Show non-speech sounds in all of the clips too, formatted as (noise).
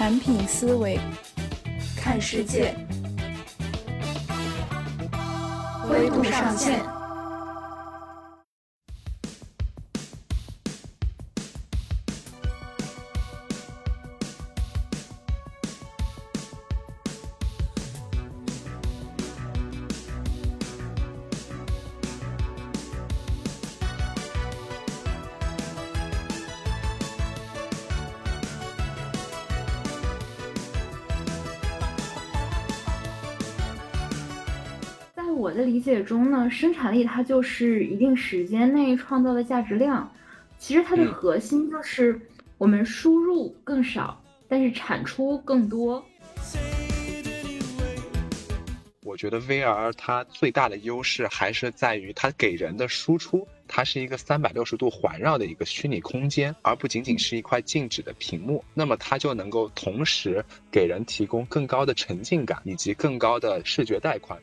产品思维，看世界，灰度上线。解中呢，生产力它就是一定时间内创造的价值量。其实它的核心就是我们输入更少，但是产出更多。我觉得 VR 它最大的优势还是在于它给人的输出，它是一个三百六十度环绕的一个虚拟空间，而不仅仅是一块静止的屏幕。那么它就能够同时给人提供更高的沉浸感以及更高的视觉带宽。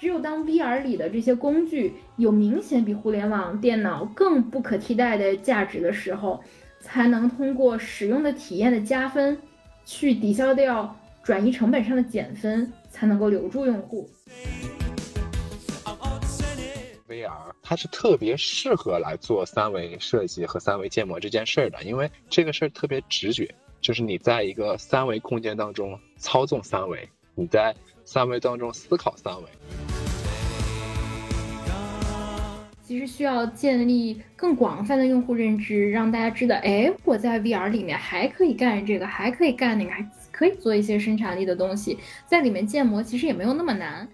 只有当 VR 里的这些工具有明显比互联网电脑更不可替代的价值的时候，才能通过使用的体验的加分，去抵消掉转移成本上的减分，才能够留住用户。VR 它是特别适合来做三维设计和三维建模这件事儿的，因为这个事儿特别直觉，就是你在一个三维空间当中操纵三维，你在三维当中思考三维。其实需要建立更广泛的用户认知，让大家知道，哎，我在 VR 里面还可以干这个，还可以干那个，还可以做一些生产力的东西，在里面建模其实也没有那么难。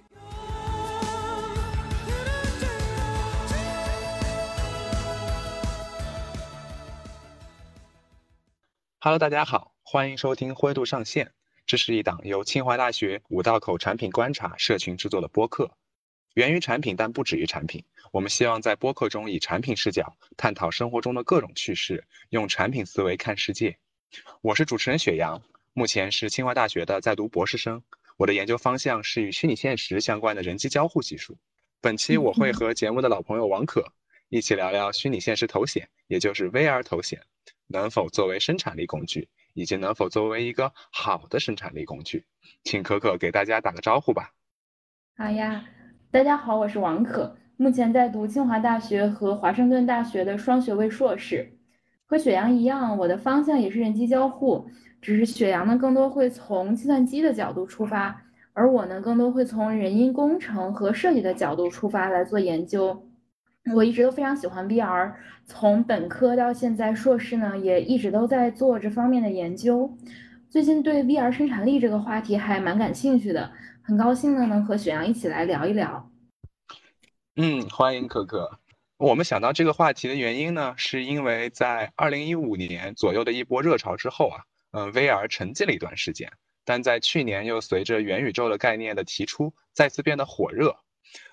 Hello，大家好，欢迎收听灰度上线，这是一档由清华大学五道口产品观察社群制作的播客。源于产品，但不止于产品。我们希望在播客中以产品视角探讨生活中的各种趣事，用产品思维看世界。我是主持人雪阳，目前是清华大学的在读博士生。我的研究方向是与虚拟现实相关的人机交互技术。本期我会和节目的老朋友王可一起聊聊虚拟现实头显，也就是 VR 头显，能否作为生产力工具，以及能否作为一个好的生产力工具。请可可给大家打个招呼吧。好呀。大家好，我是王可，目前在读清华大学和华盛顿大学的双学位硕士。和雪阳一样，我的方向也是人机交互，只是雪阳呢更多会从计算机的角度出发，而我呢更多会从人因工程和设计的角度出发来做研究。我一直都非常喜欢 VR，从本科到现在硕士呢也一直都在做这方面的研究。最近对 VR 生产力这个话题还蛮感兴趣的。很高兴呢，能和雪阳一起来聊一聊。嗯，欢迎可可。我们想到这个话题的原因呢，是因为在二零一五年左右的一波热潮之后啊，嗯，VR 沉寂了一段时间，但在去年又随着元宇宙的概念的提出，再次变得火热。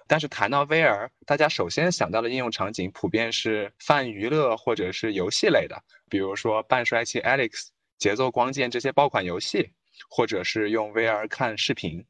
但是谈到 VR，大家首先想到的应用场景普遍是泛娱乐或者是游戏类的，比如说半衰期 Alex、节奏光剑这些爆款游戏，或者是用 VR 看视频。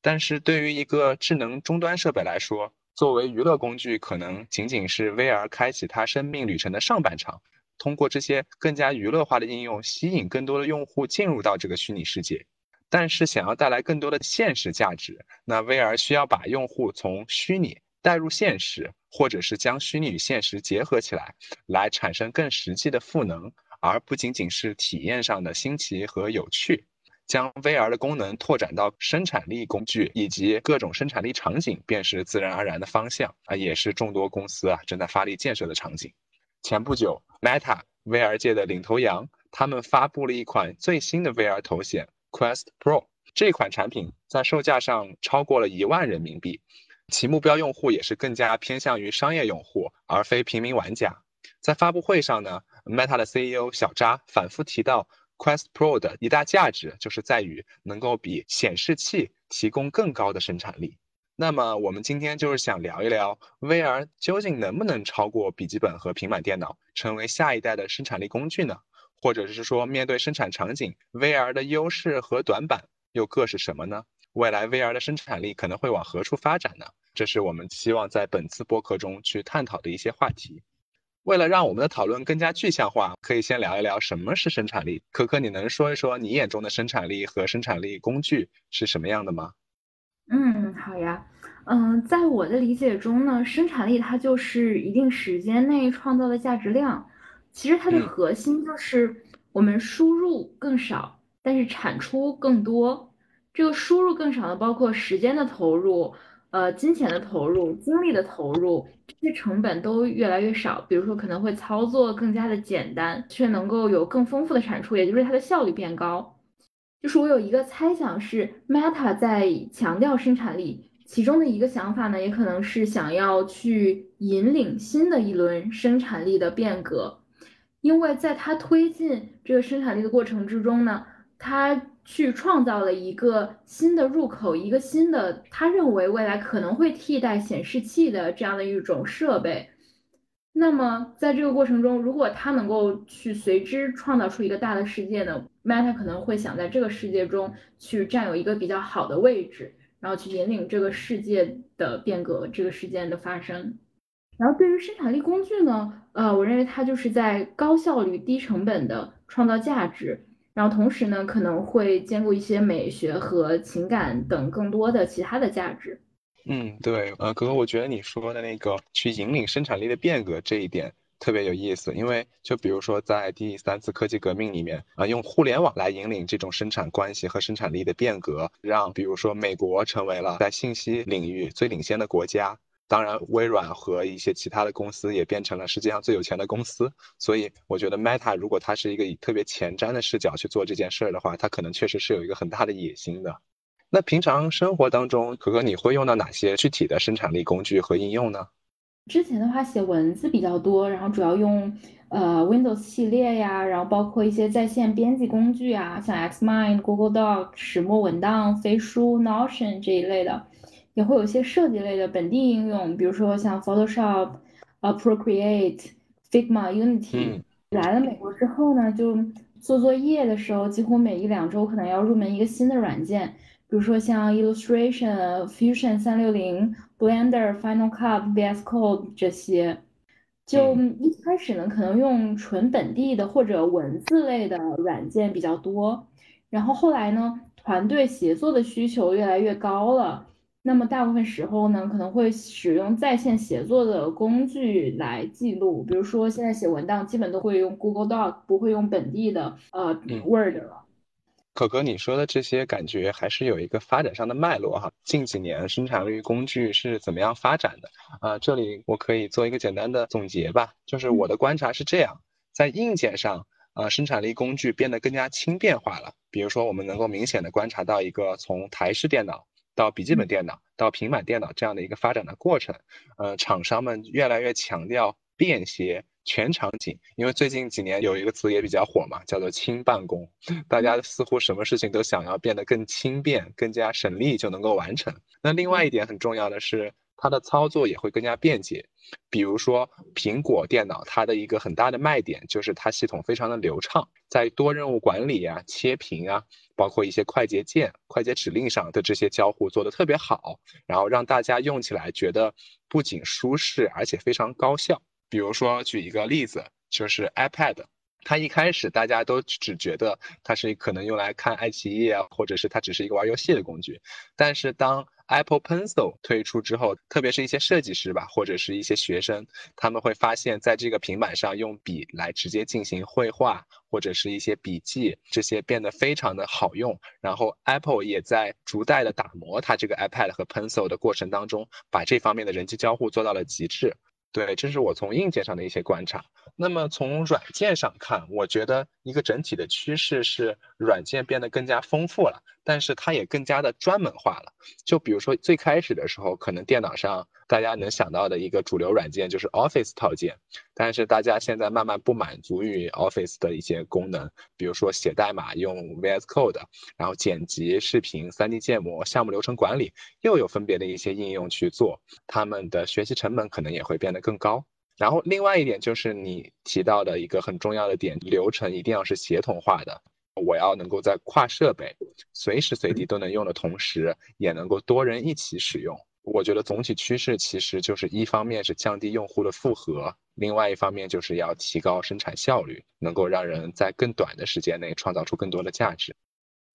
但是对于一个智能终端设备来说，作为娱乐工具，可能仅仅是 VR 开启它生命旅程的上半场。通过这些更加娱乐化的应用，吸引更多的用户进入到这个虚拟世界。但是想要带来更多的现实价值，那 VR 需要把用户从虚拟带入现实，或者是将虚拟与现实结合起来，来产生更实际的赋能，而不仅仅是体验上的新奇和有趣。将 VR 的功能拓展到生产力工具以及各种生产力场景，便是自然而然的方向啊，也是众多公司啊正在发力建设的场景。前不久，Meta VR 界的领头羊，他们发布了一款最新的 VR 头显 Quest Pro。这款产品在售价上超过了一万人民币，其目标用户也是更加偏向于商业用户，而非平民玩家。在发布会上呢，Meta 的 CEO 小扎反复提到。Quest Pro 的一大价值就是在于能够比显示器提供更高的生产力。那么我们今天就是想聊一聊 VR 究竟能不能超过笔记本和平板电脑，成为下一代的生产力工具呢？或者是说，面对生产场景，VR 的优势和短板又各是什么呢？未来 VR 的生产力可能会往何处发展呢？这是我们希望在本次播客中去探讨的一些话题。为了让我们的讨论更加具象化，可以先聊一聊什么是生产力。可可，你能说一说你眼中的生产力和生产力工具是什么样的吗？嗯，好呀。嗯，在我的理解中呢，生产力它就是一定时间内创造的价值量。其实它的核心就是我们输入更少，但是产出更多。这个输入更少呢，包括时间的投入。呃，金钱的投入、精力的投入，这些成本都越来越少。比如说，可能会操作更加的简单，却能够有更丰富的产出，也就是它的效率变高。就是我有一个猜想是，Meta 在强调生产力，其中的一个想法呢，也可能是想要去引领新的一轮生产力的变革，因为在它推进这个生产力的过程之中呢，它。去创造了一个新的入口，一个新的他认为未来可能会替代显示器的这样的一种设备。那么在这个过程中，如果他能够去随之创造出一个大的世界呢，Meta 可能会想在这个世界中去占有一个比较好的位置，然后去引领这个世界的变革，这个事件的发生。然后对于生产力工具呢，呃，我认为它就是在高效率、低成本的创造价值。然后同时呢，可能会兼顾一些美学和情感等更多的其他的价值。嗯，对，呃，哥哥，我觉得你说的那个去引领生产力的变革这一点特别有意思，因为就比如说在第三次科技革命里面啊，用互联网来引领这种生产关系和生产力的变革，让比如说美国成为了在信息领域最领先的国家。当然，微软和一些其他的公司也变成了世界上最有钱的公司。所以，我觉得 Meta 如果它是一个以特别前瞻的视角去做这件事儿的话，它可能确实是有一个很大的野心的。那平常生活当中，可可你会用到哪些具体的生产力工具和应用呢？之前的话写文字比较多，然后主要用呃 Windows 系列呀，然后包括一些在线编辑工具啊，像 Xmind、Google Doc、石墨文档、飞书、Notion 这一类的。也会有一些设计类的本地应用，比如说像 Photoshop、呃 Procreate、Figma、Unity。来了美国之后呢，就做作业的时候，几乎每一两周可能要入门一个新的软件，比如说像 Illustration、Fusion 三六零、Blender、Final Cut、VS Code 这些。就一开始呢，可能用纯本地的或者文字类的软件比较多，然后后来呢，团队协作的需求越来越高了。那么大部分时候呢，可能会使用在线写作的工具来记录，比如说现在写文档基本都会用 Google Doc，不会用本地的呃 Word 了。可可，你说的这些感觉还是有一个发展上的脉络哈。近几年生产力工具是怎么样发展的？啊，这里我可以做一个简单的总结吧，就是我的观察是这样，在硬件上，啊，生产力工具变得更加轻便化了。比如说，我们能够明显的观察到一个从台式电脑。到笔记本电脑，到平板电脑这样的一个发展的过程，呃，厂商们越来越强调便携、全场景。因为最近几年有一个词也比较火嘛，叫做轻办公，大家似乎什么事情都想要变得更轻便、更加省力就能够完成。那另外一点很重要的是。它的操作也会更加便捷，比如说苹果电脑，它的一个很大的卖点就是它系统非常的流畅，在多任务管理啊、切屏啊，包括一些快捷键、快捷指令上的这些交互做得特别好，然后让大家用起来觉得不仅舒适，而且非常高效。比如说举一个例子，就是 iPad，它一开始大家都只觉得它是可能用来看爱奇艺啊，或者是它只是一个玩游戏的工具，但是当 Apple Pencil 推出之后，特别是一些设计师吧，或者是一些学生，他们会发现，在这个平板上用笔来直接进行绘画，或者是一些笔记，这些变得非常的好用。然后 Apple 也在逐代的打磨它这个 iPad 和 Pencil 的过程当中，把这方面的人机交互做到了极致。对，这是我从硬件上的一些观察。那么从软件上看，我觉得一个整体的趋势是软件变得更加丰富了，但是它也更加的专门化了。就比如说最开始的时候，可能电脑上大家能想到的一个主流软件就是 Office 套件，但是大家现在慢慢不满足于 Office 的一些功能，比如说写代码用 VS Code，然后剪辑视频、3D 建模、项目流程管理，又有分别的一些应用去做，他们的学习成本可能也会变得更高。然后另外一点就是你提到的一个很重要的点，流程一定要是协同化的。我要能够在跨设备、随时随地都能用的同时，也能够多人一起使用。我觉得总体趋势其实就是一方面是降低用户的负荷，另外一方面就是要提高生产效率，能够让人在更短的时间内创造出更多的价值。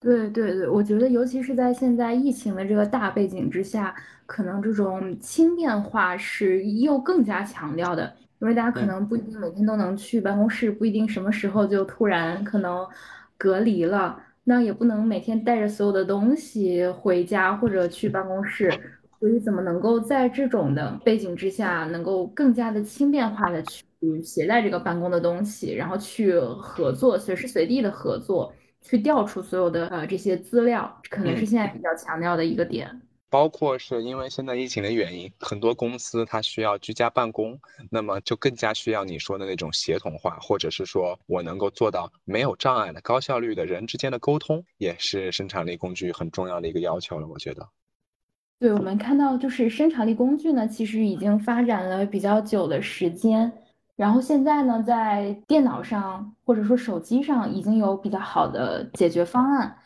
对对对，我觉得尤其是在现在疫情的这个大背景之下，可能这种轻便化是又更加强调的，因为大家可能不一定每天都能去办公室，不一定什么时候就突然可能隔离了，那也不能每天带着所有的东西回家或者去办公室，所以怎么能够在这种的背景之下，能够更加的轻便化的去携带这个办公的东西，然后去合作，随时随地的合作。去调出所有的呃这些资料，可能是现在比较强调的一个点。包括是因为现在疫情的原因，很多公司它需要居家办公，那么就更加需要你说的那种协同化，或者是说我能够做到没有障碍的高效率的人之间的沟通，也是生产力工具很重要的一个要求了。我觉得。对，我们看到就是生产力工具呢，其实已经发展了比较久的时间。然后现在呢，在电脑上或者说手机上已经有比较好的解决方案。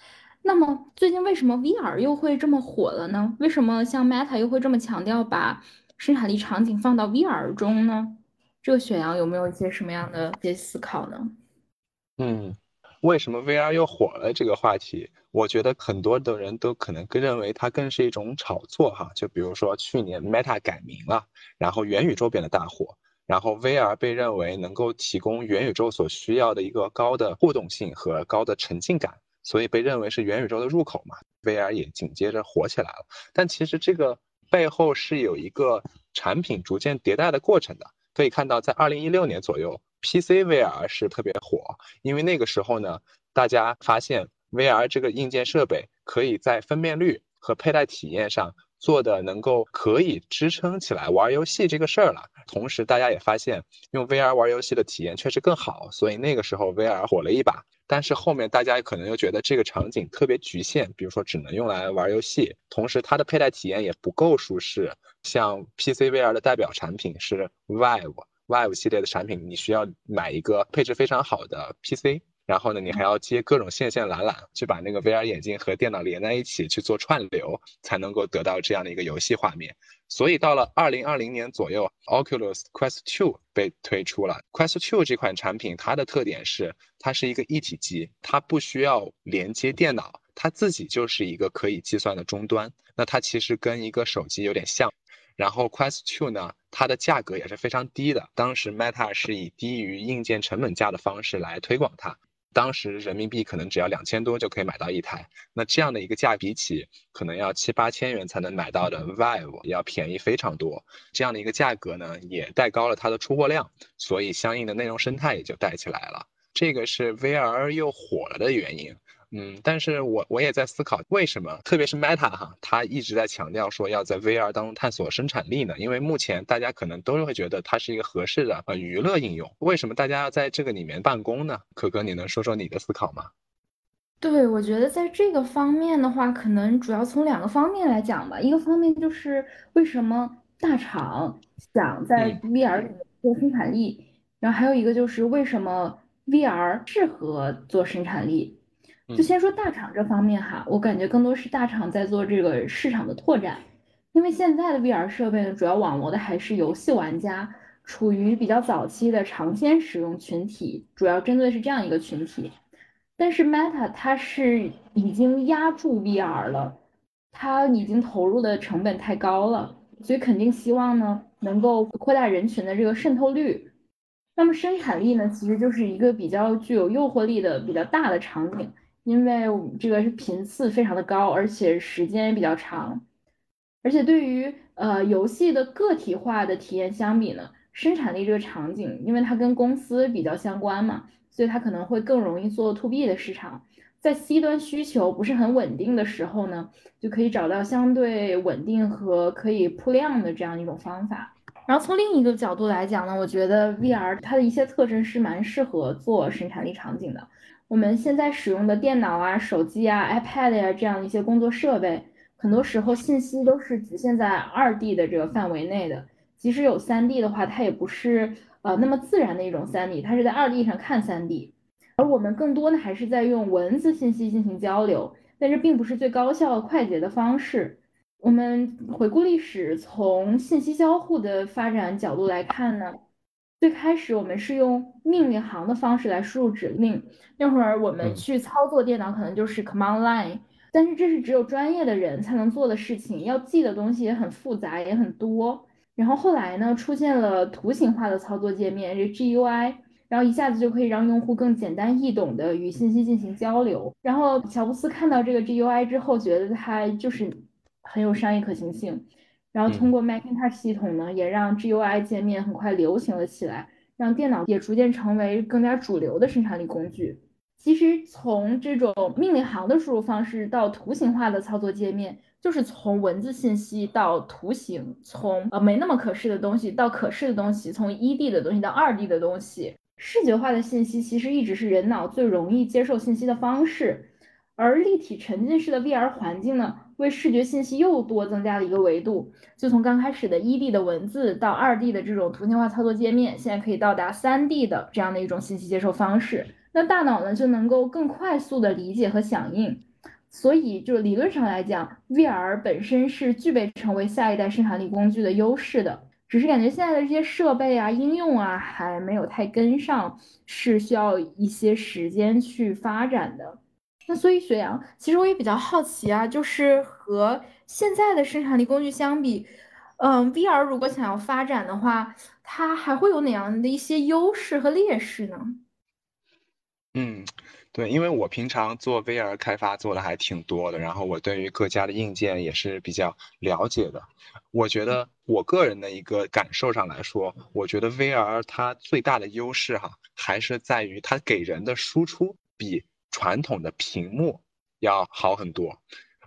那么最近为什么 VR 又会这么火了呢？为什么像 Meta 又会这么强调把生产力场景放到 VR 中呢？这个雪阳有没有一些什么样的一些思考呢？嗯，为什么 VR 又火了这个话题？我觉得很多的人都可能更认为它更是一种炒作哈。就比如说去年 Meta 改名了，然后元宇宙变得大火。然后 VR 被认为能够提供元宇宙所需要的一个高的互动性和高的沉浸感，所以被认为是元宇宙的入口嘛。VR 也紧接着火起来了。但其实这个背后是有一个产品逐渐迭代的过程的。可以看到，在2016年左右，PC VR 是特别火，因为那个时候呢，大家发现 VR 这个硬件设备可以在分辨率和佩戴体验上。做的能够可以支撑起来玩游戏这个事儿了，同时大家也发现用 VR 玩游戏的体验确实更好，所以那个时候 VR 火了一把。但是后面大家可能又觉得这个场景特别局限，比如说只能用来玩游戏，同时它的佩戴体验也不够舒适。像 PC VR 的代表产品是 Vive Vive，Vive 系列的产品，你需要买一个配置非常好的 PC。然后呢，你还要接各种线线缆缆，去把那个 VR 眼镜和电脑连在一起去做串流，才能够得到这样的一个游戏画面。所以到了二零二零年左右，Oculus Quest Two 被推出了。Quest Two 这款产品，它的特点是它是一个一体机，它不需要连接电脑，它自己就是一个可以计算的终端。那它其实跟一个手机有点像。然后 Quest Two 呢，它的价格也是非常低的。当时 Meta 是以低于硬件成本价的方式来推广它。当时人民币可能只要两千多就可以买到一台，那这样的一个价比起可能要七八千元才能买到的 Vive 要便宜非常多。这样的一个价格呢，也带高了它的出货量，所以相应的内容生态也就带起来了。这个是 VR 又火了的原因。嗯，但是我我也在思考，为什么特别是 Meta 哈，它一直在强调说要在 VR 当中探索生产力呢？因为目前大家可能都会觉得它是一个合适的呃娱乐应用。为什么大家要在这个里面办公呢？可可，你能说说你的思考吗？对，我觉得在这个方面的话，可能主要从两个方面来讲吧。一个方面就是为什么大厂想在 VR 里面做生产力，然后还有一个就是为什么 VR 适合做生产力。就先说大厂这方面哈，我感觉更多是大厂在做这个市场的拓展，因为现在的 VR 设备呢，主要网罗的还是游戏玩家，处于比较早期的尝鲜使用群体，主要针对是这样一个群体。但是 Meta 它是已经压住 VR 了，它已经投入的成本太高了，所以肯定希望呢能够扩大人群的这个渗透率。那么生产力呢，其实就是一个比较具有诱惑力的比较大的场景。因为我们这个是频次非常的高，而且时间也比较长，而且对于呃游戏的个体化的体验相比呢，生产力这个场景，因为它跟公司比较相关嘛，所以它可能会更容易做 to B 的市场，在 C 端需求不是很稳定的时候呢，就可以找到相对稳定和可以铺量的这样一种方法。然后从另一个角度来讲呢，我觉得 VR 它的一些特征是蛮适合做生产力场景的。我们现在使用的电脑啊、手机啊、iPad 呀这样一些工作设备，很多时候信息都是局限在二 D 的这个范围内的。即使有三 D 的话，它也不是呃那么自然的一种三 D，它是在二 D 上看三 D。而我们更多的还是在用文字信息进行交流，但这并不是最高效快捷的方式。我们回顾历史，从信息交互的发展角度来看呢？最开始我们是用命令行的方式来输入指令，那会儿我们去操作电脑可能就是 command line，但是这是只有专业的人才能做的事情，要记的东西也很复杂，也很多。然后后来呢，出现了图形化的操作界面，这 GUI。然后一下子就可以让用户更简单易懂的与信息进行交流。然后乔布斯看到这个 GUI 之后，觉得它就是很有商业可行性。然后通过 Macintosh 系统呢，也让 GUI 界面很快流行了起来，让电脑也逐渐成为更加主流的生产力工具。其实从这种命令行的输入方式到图形化的操作界面，就是从文字信息到图形，从呃没那么可视的东西到可视的东西，从一 D 的东西到二 D 的东西。视觉化的信息其实一直是人脑最容易接受信息的方式，而立体沉浸式的 VR 环境呢，为视觉信息又多增加了一个维度。就从刚开始的一 D 的文字到二 D 的这种图形化操作界面，现在可以到达三 D 的这样的一种信息接受方式。那大脑呢就能够更快速的理解和响应。所以，就理论上来讲，VR 本身是具备成为下一代生产力工具的优势的。只是感觉现在的这些设备啊、应用啊还没有太跟上，是需要一些时间去发展的。那所以雪阳，其实我也比较好奇啊，就是和现在的生产力工具相比，嗯，VR 如果想要发展的话，它还会有哪样的一些优势和劣势呢？嗯。对，因为我平常做 VR 开发做的还挺多的，然后我对于各家的硬件也是比较了解的。我觉得我个人的一个感受上来说，我觉得 VR 它最大的优势哈，还是在于它给人的输出比传统的屏幕要好很多。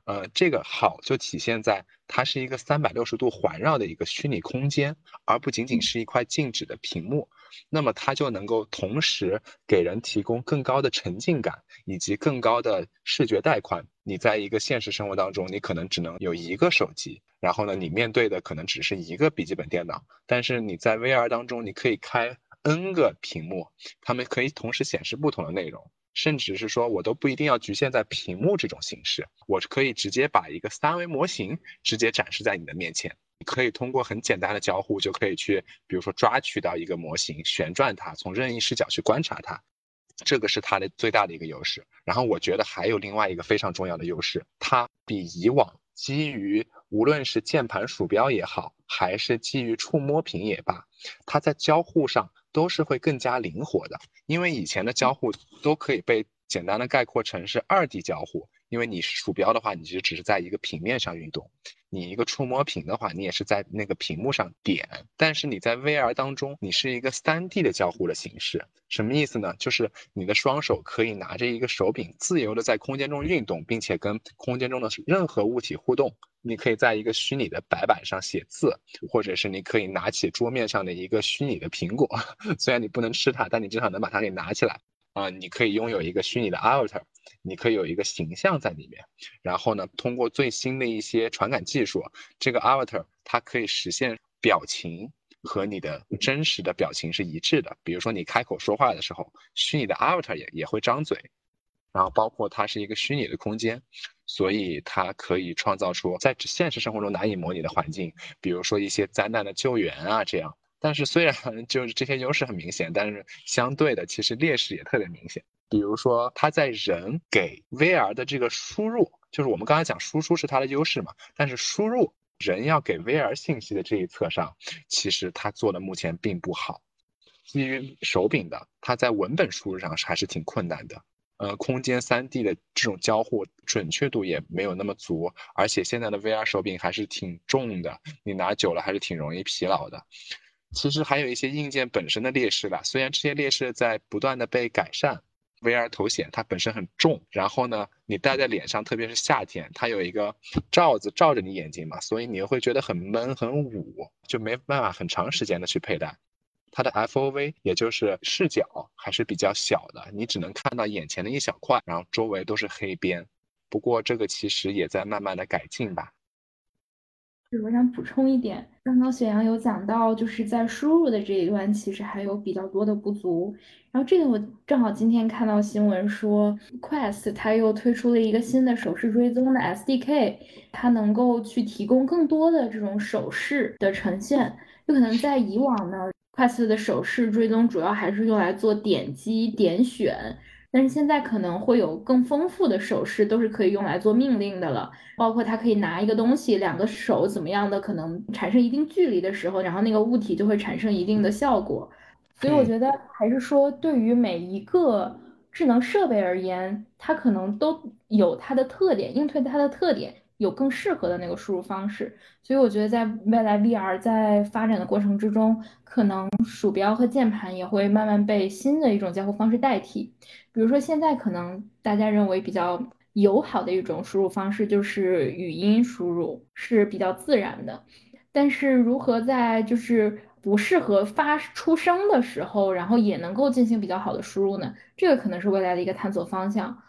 呃，这个好就体现在它是一个三百六十度环绕的一个虚拟空间，而不仅仅是一块静止的屏幕。那么它就能够同时给人提供更高的沉浸感以及更高的视觉带宽。你在一个现实生活当中，你可能只能有一个手机，然后呢，你面对的可能只是一个笔记本电脑。但是你在 VR 当中，你可以开 N 个屏幕，它们可以同时显示不同的内容，甚至是说我都不一定要局限在屏幕这种形式，我是可以直接把一个三维模型直接展示在你的面前。你可以通过很简单的交互就可以去，比如说抓取到一个模型，旋转它，从任意视角去观察它，这个是它的最大的一个优势。然后我觉得还有另外一个非常重要的优势，它比以往基于无论是键盘鼠标也好，还是基于触摸屏也罢，它在交互上都是会更加灵活的。因为以前的交互都可以被简单的概括成是二 D 交互，因为你鼠标的话，你就只是在一个平面上运动。你一个触摸屏的话，你也是在那个屏幕上点，但是你在 VR 当中，你是一个 3D 的交互的形式。什么意思呢？就是你的双手可以拿着一个手柄，自由的在空间中运动，并且跟空间中的任何物体互动。你可以在一个虚拟的白板上写字，或者是你可以拿起桌面上的一个虚拟的苹果，(laughs) 虽然你不能吃它，但你至少能把它给拿起来。啊，你可以拥有一个虚拟的 avatar，你可以有一个形象在里面。然后呢，通过最新的一些传感技术，这个 avatar 它可以实现表情和你的真实的表情是一致的。比如说你开口说话的时候，虚拟的 avatar 也也会张嘴。然后包括它是一个虚拟的空间，所以它可以创造出在现实生活中难以模拟的环境，比如说一些灾难的救援啊这样。但是虽然就是这些优势很明显，但是相对的其实劣势也特别明显。比如说，它在人给 VR 的这个输入，就是我们刚才讲输出是它的优势嘛，但是输入人要给 VR 信息的这一侧上，其实它做的目前并不好。基于手柄的，它在文本输入上是还是挺困难的。呃，空间三 D 的这种交互准确度也没有那么足，而且现在的 VR 手柄还是挺重的，你拿久了还是挺容易疲劳的。其实还有一些硬件本身的劣势吧，虽然这些劣势在不断的被改善。VR 头显它本身很重，然后呢，你戴在脸上，特别是夏天，它有一个罩子罩着你眼睛嘛，所以你又会觉得很闷很捂，就没办法很长时间的去佩戴。它的 FOV 也就是视角还是比较小的，你只能看到眼前的一小块，然后周围都是黑边。不过这个其实也在慢慢的改进吧。就是我想补充一点，刚刚雪阳有讲到，就是在输入的这一端，其实还有比较多的不足。然后这个我正好今天看到新闻说，Quest 它又推出了一个新的手势追踪的 SDK，它能够去提供更多的这种手势的呈现。就可能在以往呢 Quest 的手势追踪主要还是用来做点击点选，但是现在可能会有更丰富的手势，都是可以用来做命令的了。包括它可以拿一个东西，两个手怎么样的，可能产生一定距离的时候，然后那个物体就会产生一定的效果。所以我觉得还是说，对于每一个智能设备而言，它可能都有它的特点，应对它的特点。有更适合的那个输入方式，所以我觉得在未来 VR 在发展的过程之中，可能鼠标和键盘也会慢慢被新的一种交互方式代替。比如说现在可能大家认为比较友好的一种输入方式就是语音输入，是比较自然的。但是如何在就是不适合发出声的时候，然后也能够进行比较好的输入呢？这个可能是未来的一个探索方向。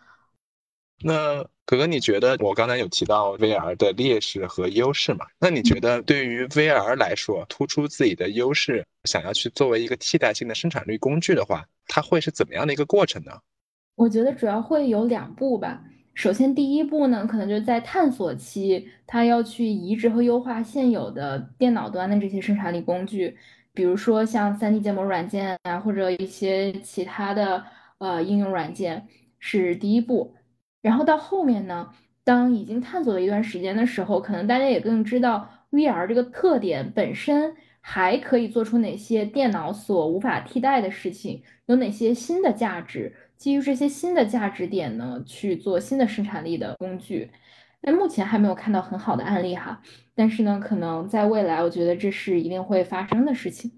那可可，你觉得我刚才有提到 VR 的劣势和优势嘛？那你觉得对于 VR 来说，突出自己的优势，想要去作为一个替代性的生产力工具的话，它会是怎么样的一个过程呢？我觉得主要会有两步吧。首先，第一步呢，可能就是在探索期，它要去移植和优化现有的电脑端的这些生产力工具，比如说像 3D 建模软件啊，或者一些其他的呃应用软件，是第一步。然后到后面呢，当已经探索了一段时间的时候，可能大家也更知道 VR 这个特点本身还可以做出哪些电脑所无法替代的事情，有哪些新的价值，基于这些新的价值点呢，去做新的生产力的工具。那目前还没有看到很好的案例哈，但是呢，可能在未来，我觉得这是一定会发生的事情。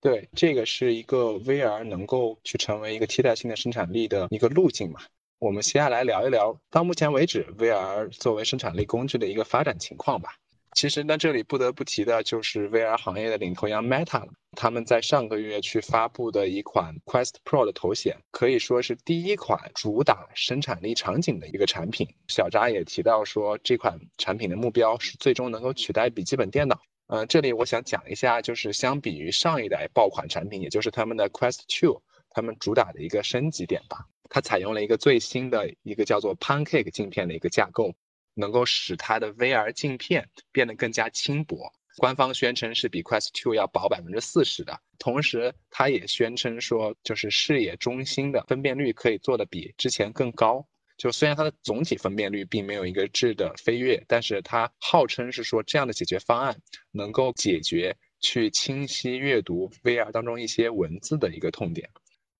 对，这个是一个 VR 能够去成为一个替代性的生产力的一个路径嘛。我们接下来聊一聊到目前为止 VR 作为生产力工具的一个发展情况吧。其实呢，这里不得不提的就是 VR 行业的领头羊 Meta 了。他们在上个月去发布的一款 Quest Pro 的头显，可以说是第一款主打生产力场景的一个产品。小扎也提到说，这款产品的目标是最终能够取代笔记本电脑。呃，这里我想讲一下，就是相比于上一代爆款产品，也就是他们的 Quest Two，他们主打的一个升级点吧。它采用了一个最新的一个叫做 Pancake 镜片的一个架构，能够使它的 VR 镜片变得更加轻薄。官方宣称是比 Quest 2要薄百分之四十的，同时它也宣称说，就是视野中心的分辨率可以做的比之前更高。就虽然它的总体分辨率并没有一个质的飞跃，但是它号称是说这样的解决方案能够解决去清晰阅读 VR 当中一些文字的一个痛点。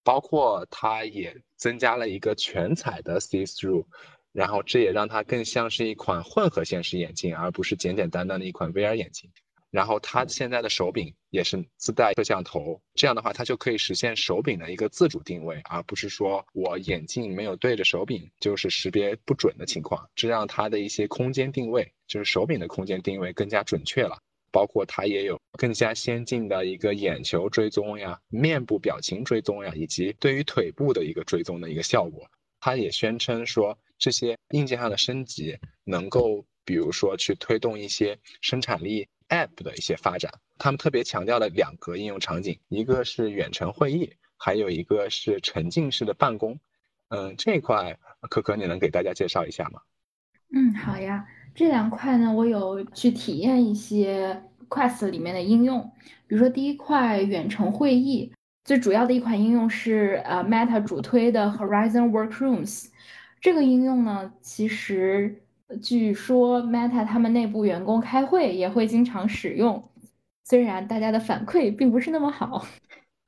包括它也增加了一个全彩的 See Through，然后这也让它更像是一款混合现实眼镜，而不是简简单单的一款 VR 眼镜。然后它现在的手柄也是自带摄像头，这样的话它就可以实现手柄的一个自主定位，而不是说我眼镜没有对着手柄就是识别不准的情况，这让它的一些空间定位，就是手柄的空间定位更加准确了。包括它也有更加先进的一个眼球追踪呀、面部表情追踪呀，以及对于腿部的一个追踪的一个效果。它也宣称说，这些硬件上的升级能够，比如说去推动一些生产力 App 的一些发展。他们特别强调了两个应用场景，一个是远程会议，还有一个是沉浸式的办公。嗯，这块可可你能给大家介绍一下吗？嗯，好呀。这两块呢，我有去体验一些 Quest 里面的应用，比如说第一块远程会议，最主要的一款应用是呃 Meta 主推的 Horizon Workrooms。这个应用呢，其实据说 Meta 他们内部员工开会也会经常使用，虽然大家的反馈并不是那么好。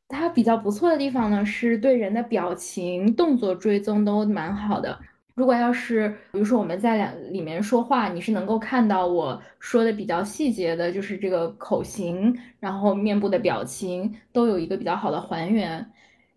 它比较不错的地方呢，是对人的表情、动作追踪都蛮好的。如果要是，比如说我们在两里面说话，你是能够看到我说的比较细节的，就是这个口型，然后面部的表情都有一个比较好的还原。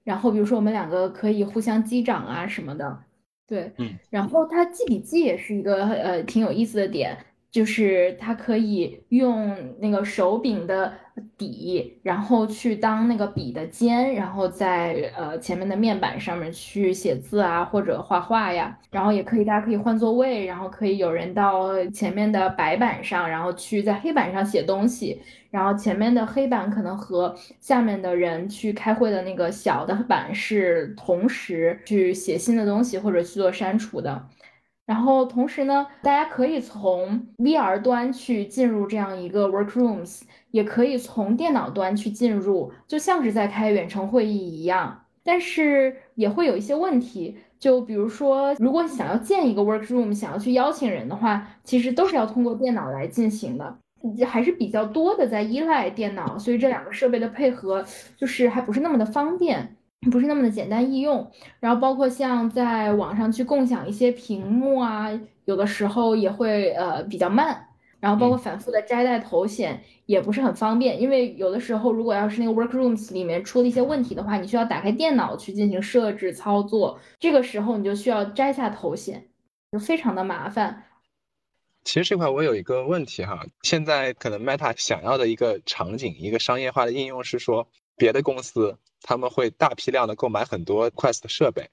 然后比如说我们两个可以互相击掌啊什么的，对，嗯。然后它记笔记也是一个呃挺有意思的点，就是它可以用那个手柄的。底，然后去当那个笔的尖，然后在呃前面的面板上面去写字啊，或者画画呀。然后也可以，大家可以换座位，然后可以有人到前面的白板上，然后去在黑板上写东西。然后前面的黑板可能和下面的人去开会的那个小的板是同时去写新的东西或者去做删除的。然后同时呢，大家可以从 VR 端去进入这样一个 Workrooms。也可以从电脑端去进入，就像是在开远程会议一样。但是也会有一些问题，就比如说，如果想要建一个 workroom，想要去邀请人的话，其实都是要通过电脑来进行的，还是比较多的在依赖电脑，所以这两个设备的配合就是还不是那么的方便。不是那么的简单易用，然后包括像在网上去共享一些屏幕啊，有的时候也会呃比较慢，然后包括反复的摘戴头显也不是很方便，因为有的时候如果要是那个 Workrooms 里面出了一些问题的话，你需要打开电脑去进行设置操作，这个时候你就需要摘下头显，就非常的麻烦。其实这块我有一个问题哈，现在可能 Meta 想要的一个场景，一个商业化的应用是说别的公司。他们会大批量的购买很多 Quest 设备，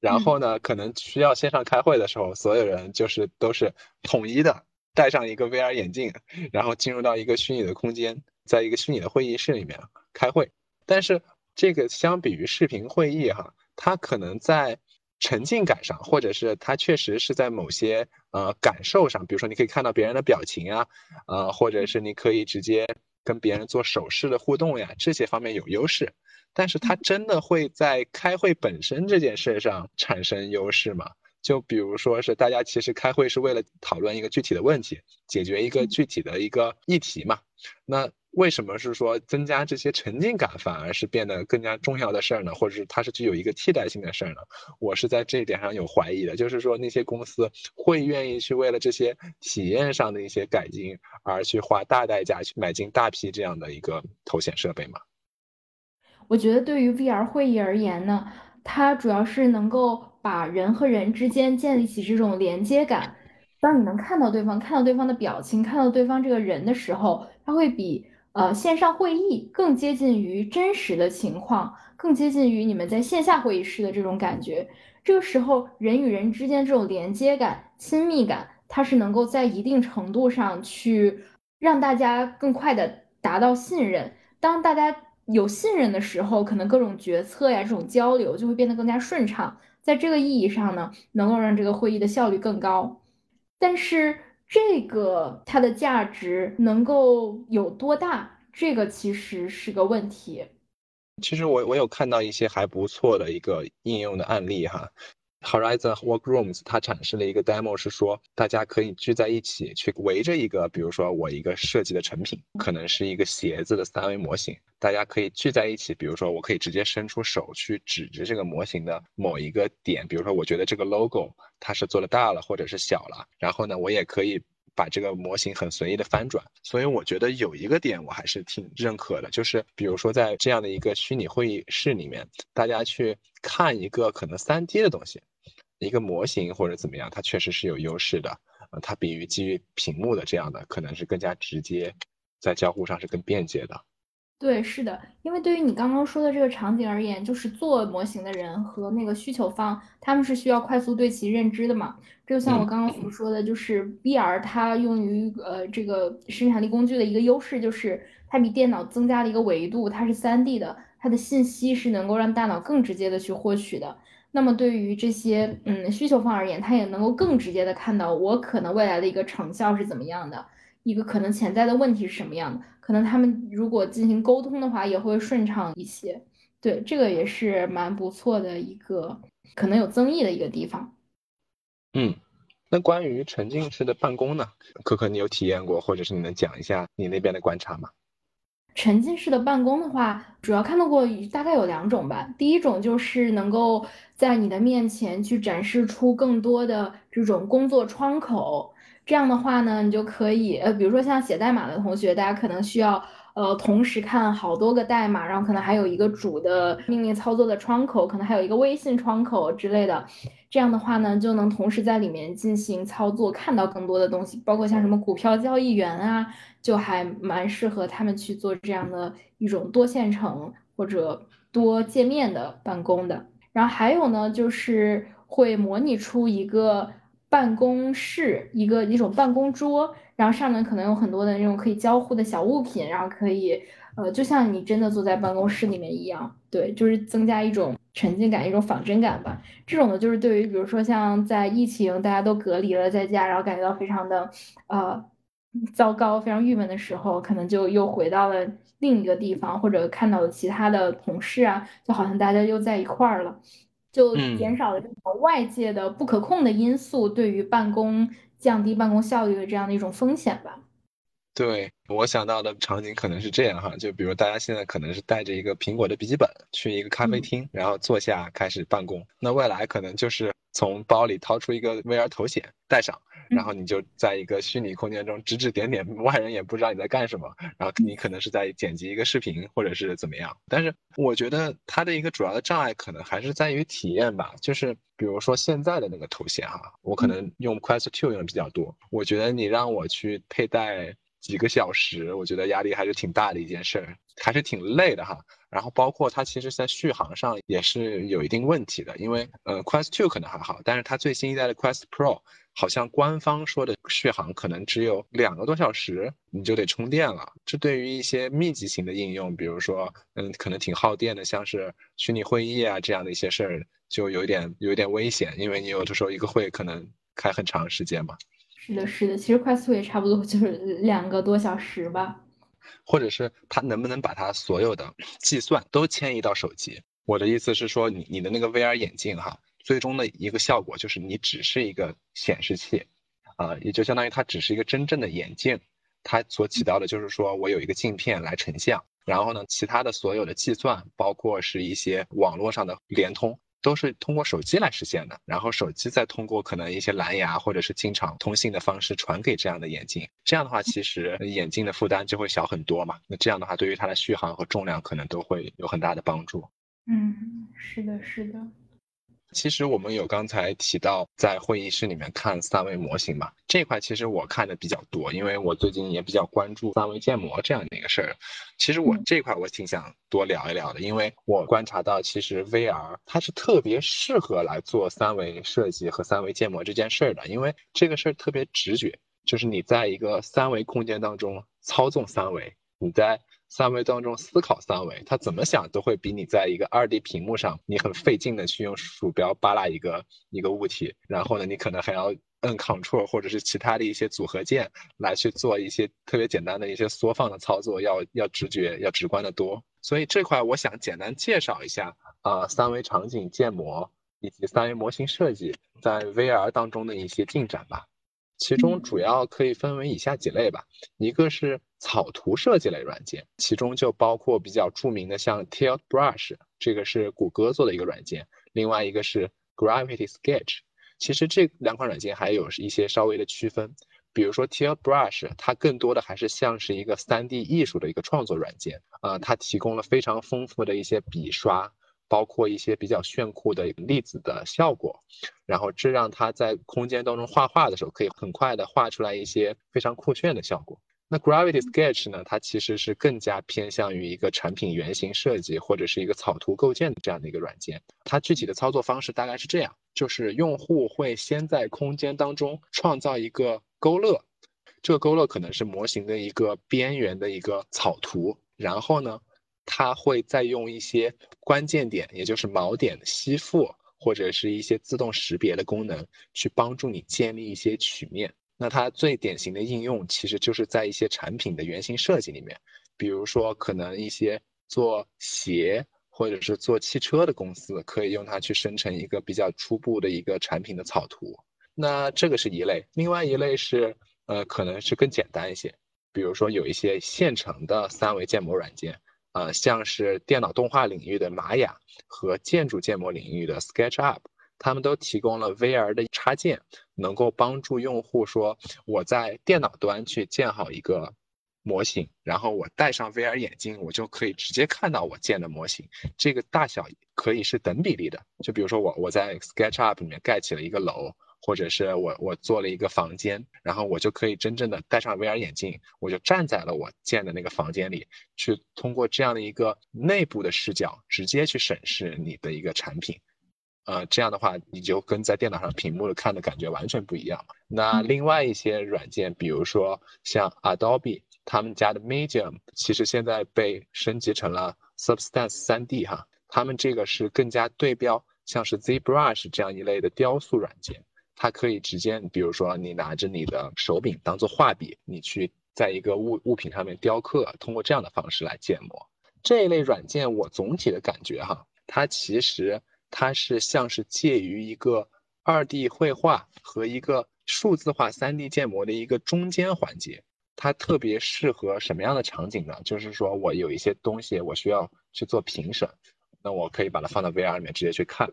然后呢，可能需要线上开会的时候，所有人就是都是统一的戴上一个 VR 眼镜，然后进入到一个虚拟的空间，在一个虚拟的会议室里面开会。但是这个相比于视频会议哈，它可能在沉浸感上，或者是它确实是在某些呃感受上，比如说你可以看到别人的表情啊，呃，或者是你可以直接跟别人做手势的互动呀，这些方面有优势。但是它真的会在开会本身这件事上产生优势吗？就比如说是大家其实开会是为了讨论一个具体的问题，解决一个具体的一个议题嘛？那为什么是说增加这些沉浸感反而是变得更加重要的事儿呢？或者是它是具有一个替代性的事儿呢？我是在这一点上有怀疑的，就是说那些公司会愿意去为了这些体验上的一些改进而去花大代价去买进大批这样的一个头显设备吗？我觉得对于 VR 会议而言呢，它主要是能够把人和人之间建立起这种连接感。当你能看到对方，看到对方的表情，看到对方这个人的时候，它会比呃线上会议更接近于真实的情况，更接近于你们在线下会议室的这种感觉。这个时候，人与人之间这种连接感、亲密感，它是能够在一定程度上去让大家更快的达到信任。当大家有信任的时候，可能各种决策呀，这种交流就会变得更加顺畅。在这个意义上呢，能够让这个会议的效率更高。但是这个它的价值能够有多大，这个其实是个问题。其实我我有看到一些还不错的一个应用的案例哈。Horizon Workrooms 它展示了一个 demo，是说大家可以聚在一起，去围着一个，比如说我一个设计的成品，可能是一个鞋子的三维模型，大家可以聚在一起，比如说我可以直接伸出手去指着这个模型的某一个点，比如说我觉得这个 logo 它是做的大了或者是小了，然后呢，我也可以。把这个模型很随意的翻转，所以我觉得有一个点我还是挺认可的，就是比如说在这样的一个虚拟会议室里面，大家去看一个可能三 D 的东西，一个模型或者怎么样，它确实是有优势的，呃，它比于基于屏幕的这样的可能是更加直接，在交互上是更便捷的。对，是的，因为对于你刚刚说的这个场景而言，就是做模型的人和那个需求方，他们是需要快速对其认知的嘛。这就像我刚刚所说的，就是 VR 它用于呃这个生产力工具的一个优势，就是它比电脑增加了一个维度，它是 3D 的，它的信息是能够让大脑更直接的去获取的。那么对于这些嗯需求方而言，他也能够更直接的看到我可能未来的一个成效是怎么样的。一个可能潜在的问题是什么样的？可能他们如果进行沟通的话，也会顺畅一些。对，这个也是蛮不错的一个可能有争议的一个地方。嗯，那关于沉浸式的办公呢？可可，你有体验过，或者是你能讲一下你那边的观察吗？沉浸式的办公的话，主要看到过大概有两种吧。第一种就是能够在你的面前去展示出更多的这种工作窗口。这样的话呢，你就可以，呃，比如说像写代码的同学，大家可能需要，呃，同时看好多个代码，然后可能还有一个主的命令操作的窗口，可能还有一个微信窗口之类的。这样的话呢，就能同时在里面进行操作，看到更多的东西，包括像什么股票交易员啊，就还蛮适合他们去做这样的一种多线程或者多界面的办公的。然后还有呢，就是会模拟出一个。办公室一个一种办公桌，然后上面可能有很多的那种可以交互的小物品，然后可以，呃，就像你真的坐在办公室里面一样，对，就是增加一种沉浸感，一种仿真感吧。这种的就是对于比如说像在疫情大家都隔离了在家，然后感觉到非常的，呃，糟糕、非常郁闷的时候，可能就又回到了另一个地方，或者看到了其他的同事啊，就好像大家又在一块儿了，就减少了这种外界的不可控的因素对于办公降低办公效率的这样的一种风险吧。对我想到的场景可能是这样哈，就比如大家现在可能是带着一个苹果的笔记本去一个咖啡厅，然后坐下开始办公，那未来可能就是从包里掏出一个 VR 头显戴上。然后你就在一个虚拟空间中指指点点，外人也不知道你在干什么。然后你可能是在剪辑一个视频，或者是怎么样。但是我觉得它的一个主要的障碍可能还是在于体验吧。就是比如说现在的那个头显哈，我可能用 Quest 2用的比较多。我觉得你让我去佩戴几个小时，我觉得压力还是挺大的一件事儿，还是挺累的哈。然后包括它其实在续航上也是有一定问题的，因为呃 Quest 2可能还好，但是它最新一代的 Quest Pro。好像官方说的续航可能只有两个多小时，你就得充电了。这对于一些密集型的应用，比如说，嗯，可能挺耗电的，像是虚拟会议啊这样的一些事儿，就有点有点危险，因为你有的时候一个会可能开很长时间嘛。是的，是的，其实快速也差不多 (laughs) 就是两个多小时吧。或者是它能不能把它所有的计算都迁移到手机？我的意思是说，你你的那个 VR 眼镜哈。最终的一个效果就是你只是一个显示器，啊，也就相当于它只是一个真正的眼镜，它所起到的就是说我有一个镜片来成像，然后呢，其他的所有的计算，包括是一些网络上的联通，都是通过手机来实现的，然后手机再通过可能一些蓝牙或者是经常通信的方式传给这样的眼镜，这样的话其实眼镜的负担就会小很多嘛，那这样的话对于它的续航和重量可能都会有很大的帮助。嗯，是的，是的。其实我们有刚才提到在会议室里面看三维模型嘛，这块其实我看的比较多，因为我最近也比较关注三维建模这样的一个事儿。其实我这块我挺想多聊一聊的，因为我观察到其实 VR 它是特别适合来做三维设计和三维建模这件事儿的，因为这个事儿特别直觉，就是你在一个三维空间当中操纵三维，你在。三维当中思考三维，他怎么想都会比你在一个二 D 屏幕上，你很费劲的去用鼠标扒拉一个一个物体，然后呢，你可能还要摁 Ctrl 或者是其他的一些组合键来去做一些特别简单的一些缩放的操作，要要直觉要直观的多。所以这块我想简单介绍一下啊，三维场景建模以及三维模型设计在 VR 当中的一些进展吧。其中主要可以分为以下几类吧，一个是草图设计类软件，其中就包括比较著名的像 Tilt Brush，这个是谷歌做的一个软件，另外一个是 Gravity Sketch。其实这两款软件还有一些稍微的区分，比如说 Tilt Brush，它更多的还是像是一个 3D 艺术的一个创作软件，啊，它提供了非常丰富的一些笔刷。包括一些比较炫酷的粒子的效果，然后这让它在空间当中画画的时候，可以很快的画出来一些非常酷炫的效果。那 Gravity Sketch 呢？它其实是更加偏向于一个产品原型设计或者是一个草图构建的这样的一个软件。它具体的操作方式大概是这样：就是用户会先在空间当中创造一个勾勒，这个勾勒可能是模型的一个边缘的一个草图，然后呢。它会再用一些关键点，也就是锚点吸附，或者是一些自动识别的功能，去帮助你建立一些曲面。那它最典型的应用，其实就是在一些产品的原型设计里面，比如说可能一些做鞋或者是做汽车的公司，可以用它去生成一个比较初步的一个产品的草图。那这个是一类，另外一类是，呃，可能是更简单一些，比如说有一些现成的三维建模软件。呃，像是电脑动画领域的玛雅和建筑建模领域的 SketchUp，他们都提供了 VR 的插件，能够帮助用户说我在电脑端去建好一个模型，然后我戴上 VR 眼镜，我就可以直接看到我建的模型，这个大小可以是等比例的。就比如说我我在 SketchUp 里面盖起了一个楼。或者是我我做了一个房间，然后我就可以真正的戴上 VR 眼镜，我就站在了我建的那个房间里，去通过这样的一个内部的视角，直接去审视你的一个产品，呃，这样的话你就跟在电脑上屏幕看的感觉完全不一样嘛。那另外一些软件，比如说像 Adobe 他们家的 Medium，其实现在被升级成了 Substance 3D 哈，他们这个是更加对标像是 ZBrush 这样一类的雕塑软件。它可以直接，比如说你拿着你的手柄当做画笔，你去在一个物物品上面雕刻，通过这样的方式来建模。这一类软件，我总体的感觉哈，它其实它是像是介于一个二 D 绘画和一个数字化三 D 建模的一个中间环节。它特别适合什么样的场景呢？就是说我有一些东西我需要去做评审，那我可以把它放到 VR 里面直接去看，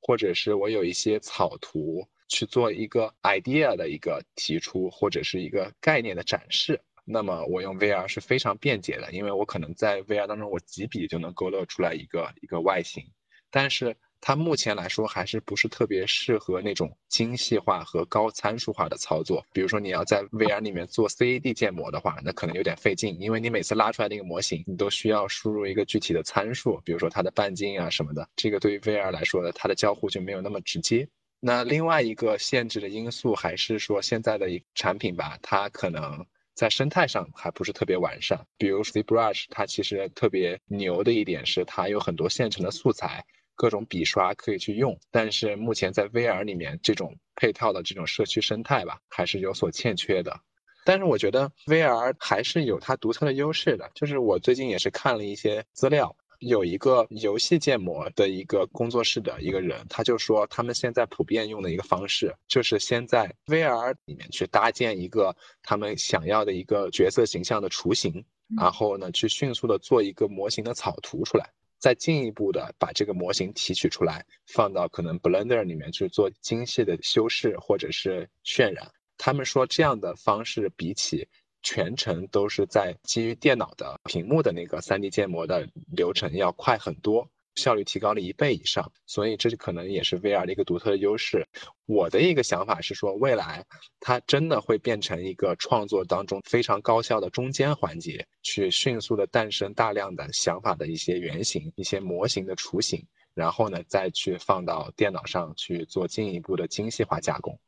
或者是我有一些草图去做一个 idea 的一个提出，或者是一个概念的展示。那么我用 VR 是非常便捷的，因为我可能在 VR 当中，我几笔就能勾勒出来一个一个外形。但是它目前来说还是不是特别适合那种精细化和高参数化的操作。比如说你要在 VR 里面做 CAD 建模的话，那可能有点费劲，因为你每次拉出来那个模型，你都需要输入一个具体的参数，比如说它的半径啊什么的。这个对于 VR 来说呢，它的交互就没有那么直接。那另外一个限制的因素还是说现在的一产品吧，它可能。在生态上还不是特别完善，比如 ZBrush，它其实特别牛的一点是它有很多现成的素材，各种笔刷可以去用。但是目前在 VR 里面，这种配套的这种社区生态吧，还是有所欠缺的。但是我觉得 VR 还是有它独特的优势的，就是我最近也是看了一些资料。有一个游戏建模的一个工作室的一个人，他就说他们现在普遍用的一个方式，就是先在 VR 里面去搭建一个他们想要的一个角色形象的雏形，然后呢，去迅速的做一个模型的草图出来，再进一步的把这个模型提取出来，放到可能 Blender 里面去做精细的修饰或者是渲染。他们说这样的方式比起。全程都是在基于电脑的屏幕的那个 3D 建模的流程要快很多，效率提高了一倍以上，所以这就可能也是 VR 的一个独特的优势。我的一个想法是说，未来它真的会变成一个创作当中非常高效的中间环节，去迅速的诞生大量的想法的一些原型、一些模型的雏形，然后呢再去放到电脑上去做进一步的精细化加工。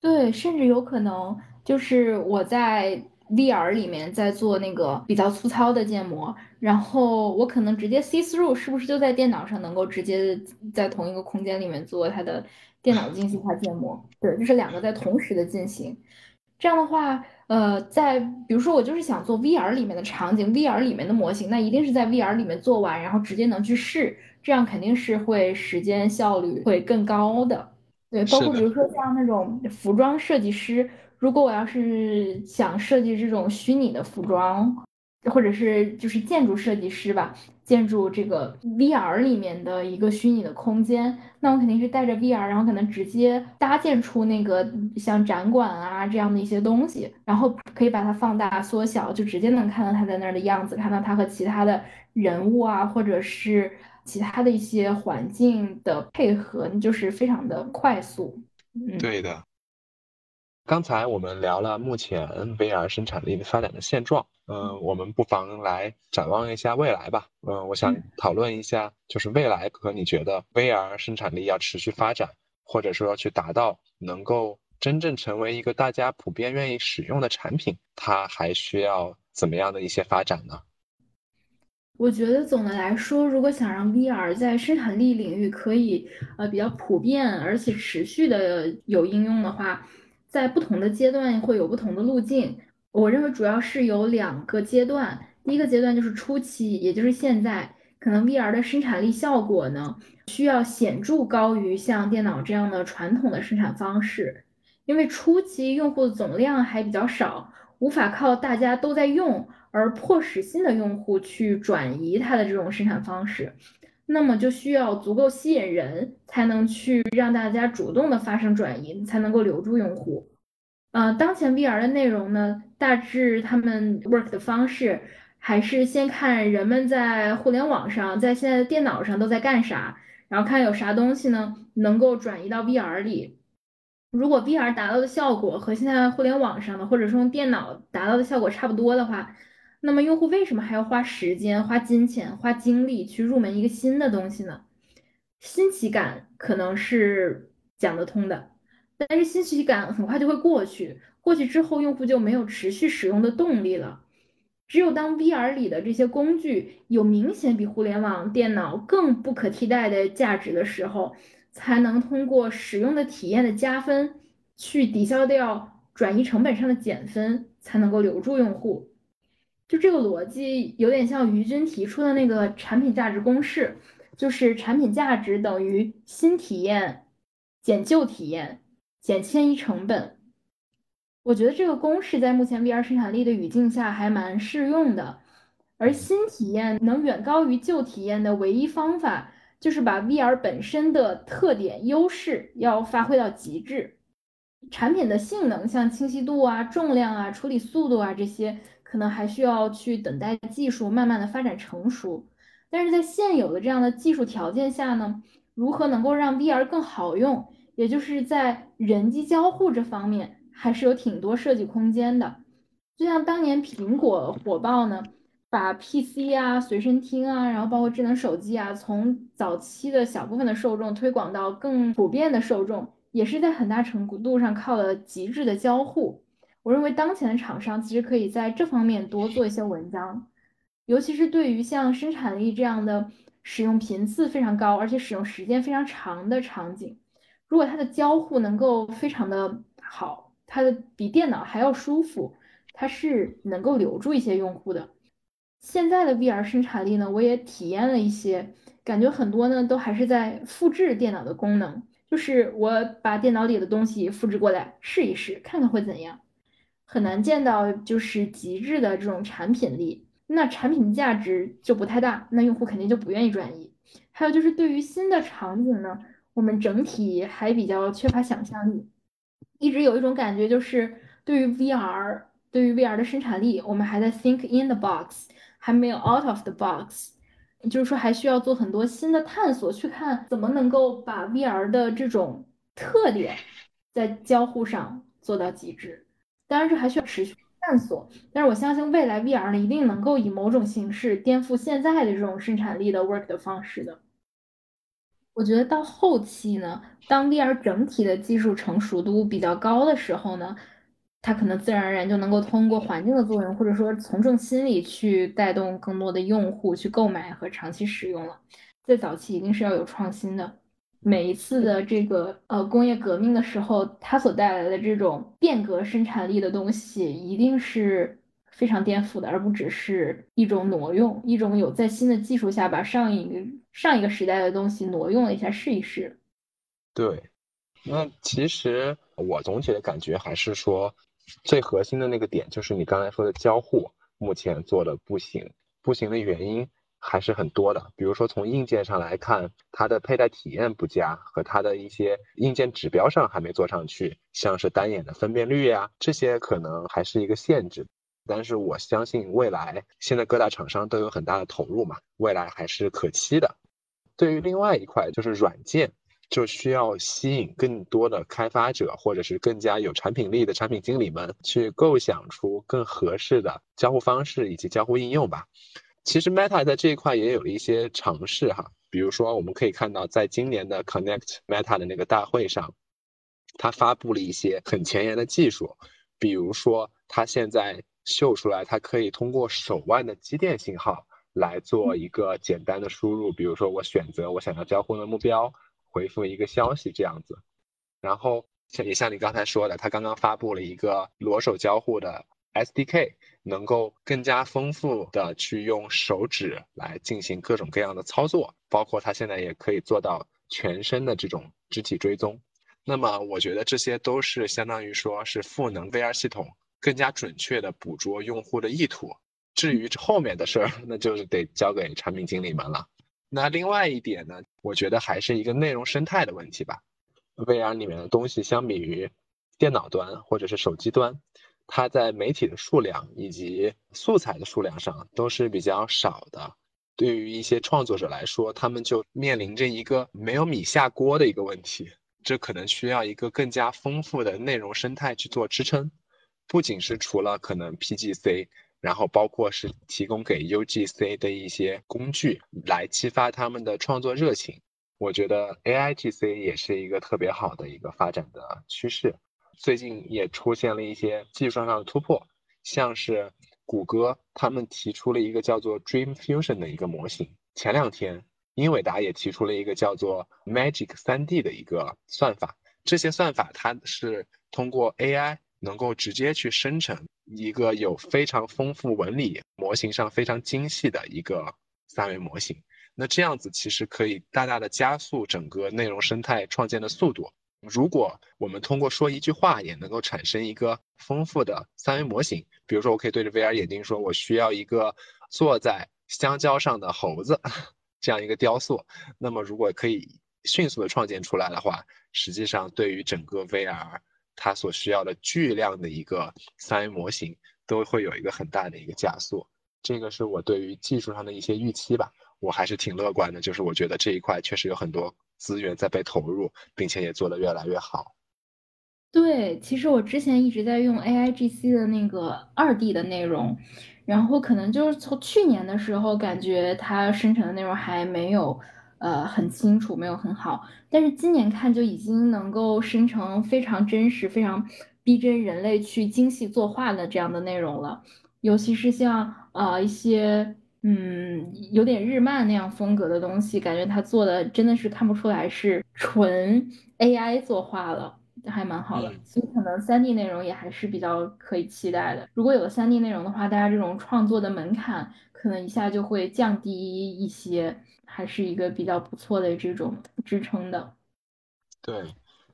对，甚至有可能就是我在。VR 里面在做那个比较粗糙的建模，然后我可能直接 see through，是不是就在电脑上能够直接在同一个空间里面做它的电脑精细化建模？对，就是两个在同时的进行。这样的话，呃，在比如说我就是想做 VR 里面的场景，VR 里面的模型，那一定是在 VR 里面做完，然后直接能去试，这样肯定是会时间效率会更高的。对，包括比如说像那种服装设计师。如果我要是想设计这种虚拟的服装，或者是就是建筑设计师吧，建筑这个 VR 里面的一个虚拟的空间，那我肯定是带着 VR，然后可能直接搭建出那个像展馆啊这样的一些东西，然后可以把它放大缩小，就直接能看到它在那儿的样子，看到它和其他的人物啊，或者是其他的一些环境的配合，就是非常的快速。嗯，对的。刚才我们聊了目前 VR 生产力的发展的现状，嗯，我们不妨来展望一下未来吧。嗯，我想讨论一下，就是未来和你觉得 VR 生产力要持续发展，或者说要去达到能够真正成为一个大家普遍愿意使用的产品，它还需要怎么样的一些发展呢？我觉得总的来说，如果想让 VR 在生产力领域可以呃比较普遍而且持续的有应用的话。在不同的阶段会有不同的路径，我认为主要是有两个阶段。第一个阶段就是初期，也就是现在，可能 VR 的生产力效果呢需要显著高于像电脑这样的传统的生产方式，因为初期用户的总量还比较少，无法靠大家都在用而迫使新的用户去转移它的这种生产方式。那么就需要足够吸引人，才能去让大家主动的发生转移，才能够留住用户。呃，当前 VR 的内容呢，大致他们 work 的方式还是先看人们在互联网上，在现在的电脑上都在干啥，然后看有啥东西呢能够转移到 VR 里。如果 VR 达到的效果和现在互联网上的或者说用电脑达到的效果差不多的话，那么用户为什么还要花时间、花金钱、花精力去入门一个新的东西呢？新奇感可能是讲得通的，但是新奇感很快就会过去，过去之后用户就没有持续使用的动力了。只有当 VR 里的这些工具有明显比互联网电脑更不可替代的价值的时候，才能通过使用的体验的加分，去抵消掉转移成本上的减分，才能够留住用户。就这个逻辑有点像于军提出的那个产品价值公式，就是产品价值等于新体验减旧体验减迁移成本。我觉得这个公式在目前 VR 生产力的语境下还蛮适用的。而新体验能远高于旧体验的唯一方法，就是把 VR 本身的特点优势要发挥到极致。产品的性能，像清晰度啊、重量啊、处理速度啊这些。可能还需要去等待技术慢慢的发展成熟，但是在现有的这样的技术条件下呢，如何能够让 VR 更好用，也就是在人机交互这方面，还是有挺多设计空间的。就像当年苹果火爆呢，把 PC 啊、随身听啊，然后包括智能手机啊，从早期的小部分的受众推广到更普遍的受众，也是在很大程度上靠了极致的交互。我认为当前的厂商其实可以在这方面多做一些文章，尤其是对于像生产力这样的使用频次非常高，而且使用时间非常长的场景，如果它的交互能够非常的好，它的比电脑还要舒服，它是能够留住一些用户的。现在的 VR 生产力呢，我也体验了一些，感觉很多呢都还是在复制电脑的功能，就是我把电脑里的东西复制过来试一试，看看会怎样。很难见到就是极致的这种产品力，那产品价值就不太大，那用户肯定就不愿意转移。还有就是对于新的场景呢，我们整体还比较缺乏想象力，一直有一种感觉就是对于 VR，对于 VR 的生产力，我们还在 think in the box，还没有 out of the box，就是说还需要做很多新的探索，去看怎么能够把 VR 的这种特点在交互上做到极致。当然，这还需要持续探索。但是我相信未来 VR 呢，一定能够以某种形式颠覆现在的这种生产力的 work 的方式的。我觉得到后期呢，当 VR 整体的技术成熟度比较高的时候呢，它可能自然而然就能够通过环境的作用，或者说从众心理去带动更多的用户去购买和长期使用了。在早期一定是要有创新的。每一次的这个呃工业革命的时候，它所带来的这种变革生产力的东西，一定是非常颠覆的，而不只是一种挪用，一种有在新的技术下把上一个上一个时代的东西挪用了一下试一试。对，那其实我总体的感觉还是说，最核心的那个点就是你刚才说的交互，目前做的不行，不行的原因。还是很多的，比如说从硬件上来看，它的佩戴体验不佳，和它的一些硬件指标上还没做上去，像是单眼的分辨率呀，这些可能还是一个限制。但是我相信未来，现在各大厂商都有很大的投入嘛，未来还是可期的。对于另外一块就是软件，就需要吸引更多的开发者或者是更加有产品力的产品经理们去构想出更合适的交互方式以及交互应用吧。其实 Meta 在这一块也有了一些尝试哈，比如说我们可以看到，在今年的 Connect Meta 的那个大会上，它发布了一些很前沿的技术，比如说它现在秀出来，它可以通过手腕的肌电信号来做一个简单的输入，比如说我选择我想要交互的目标，回复一个消息这样子，然后像也像你刚才说的，它刚刚发布了一个裸手交互的 SDK。能够更加丰富的去用手指来进行各种各样的操作，包括它现在也可以做到全身的这种肢体追踪。那么我觉得这些都是相当于说是赋能 VR 系统更加准确的捕捉用户的意图。至于后面的事儿，那就是得交给产品经理们了。那另外一点呢，我觉得还是一个内容生态的问题吧。VR 里面的东西相比于电脑端或者是手机端。它在媒体的数量以及素材的数量上都是比较少的，对于一些创作者来说，他们就面临着一个没有米下锅的一个问题。这可能需要一个更加丰富的内容生态去做支撑，不仅是除了可能 PGC，然后包括是提供给 UGC 的一些工具来激发他们的创作热情。我觉得 AIGC 也是一个特别好的一个发展的趋势。最近也出现了一些技术上的突破，像是谷歌他们提出了一个叫做 Dream Fusion 的一个模型。前两天英伟达也提出了一个叫做 Magic 3D 的一个算法。这些算法它是通过 AI 能够直接去生成一个有非常丰富纹理、模型上非常精细的一个三维模型。那这样子其实可以大大的加速整个内容生态创建的速度。如果我们通过说一句话也能够产生一个丰富的三维模型，比如说我可以对着 VR 眼镜说，我需要一个坐在香蕉上的猴子这样一个雕塑，那么如果可以迅速的创建出来的话，实际上对于整个 VR 它所需要的巨量的一个三维模型都会有一个很大的一个加速。这个是我对于技术上的一些预期吧，我还是挺乐观的，就是我觉得这一块确实有很多。资源在被投入，并且也做得越来越好。对，其实我之前一直在用 AIGC 的那个二 D 的内容，然后可能就是从去年的时候，感觉它生成的内容还没有呃很清楚，没有很好。但是今年看就已经能够生成非常真实、非常逼真人类去精细作画的这样的内容了。尤其是像呃一些。嗯，有点日漫那样风格的东西，感觉他做的真的是看不出来是纯 AI 作画了，还蛮好的。所以可能三 D 内容也还是比较可以期待的。如果有了三 D 内容的话，大家这种创作的门槛可能一下就会降低一些，还是一个比较不错的这种支撑的。对，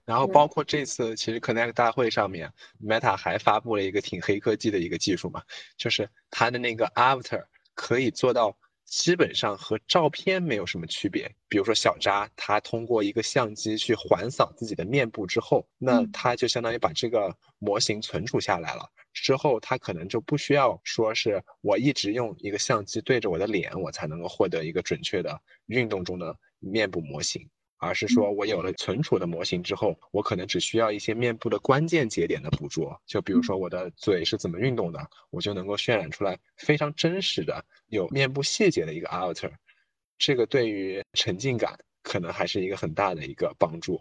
然后包括这次其实 Connect 大会上面，Meta 还发布了一个挺黑科技的一个技术嘛，就是它的那个 Avatar。可以做到基本上和照片没有什么区别。比如说小扎，他通过一个相机去环扫自己的面部之后，那他就相当于把这个模型存储下来了。之后他可能就不需要说是我一直用一个相机对着我的脸，我才能够获得一个准确的运动中的面部模型。而是说，我有了存储的模型之后，我可能只需要一些面部的关键节点的捕捉，就比如说我的嘴是怎么运动的，我就能够渲染出来非常真实的有面部细节的一个 avatar。这个对于沉浸感可能还是一个很大的一个帮助。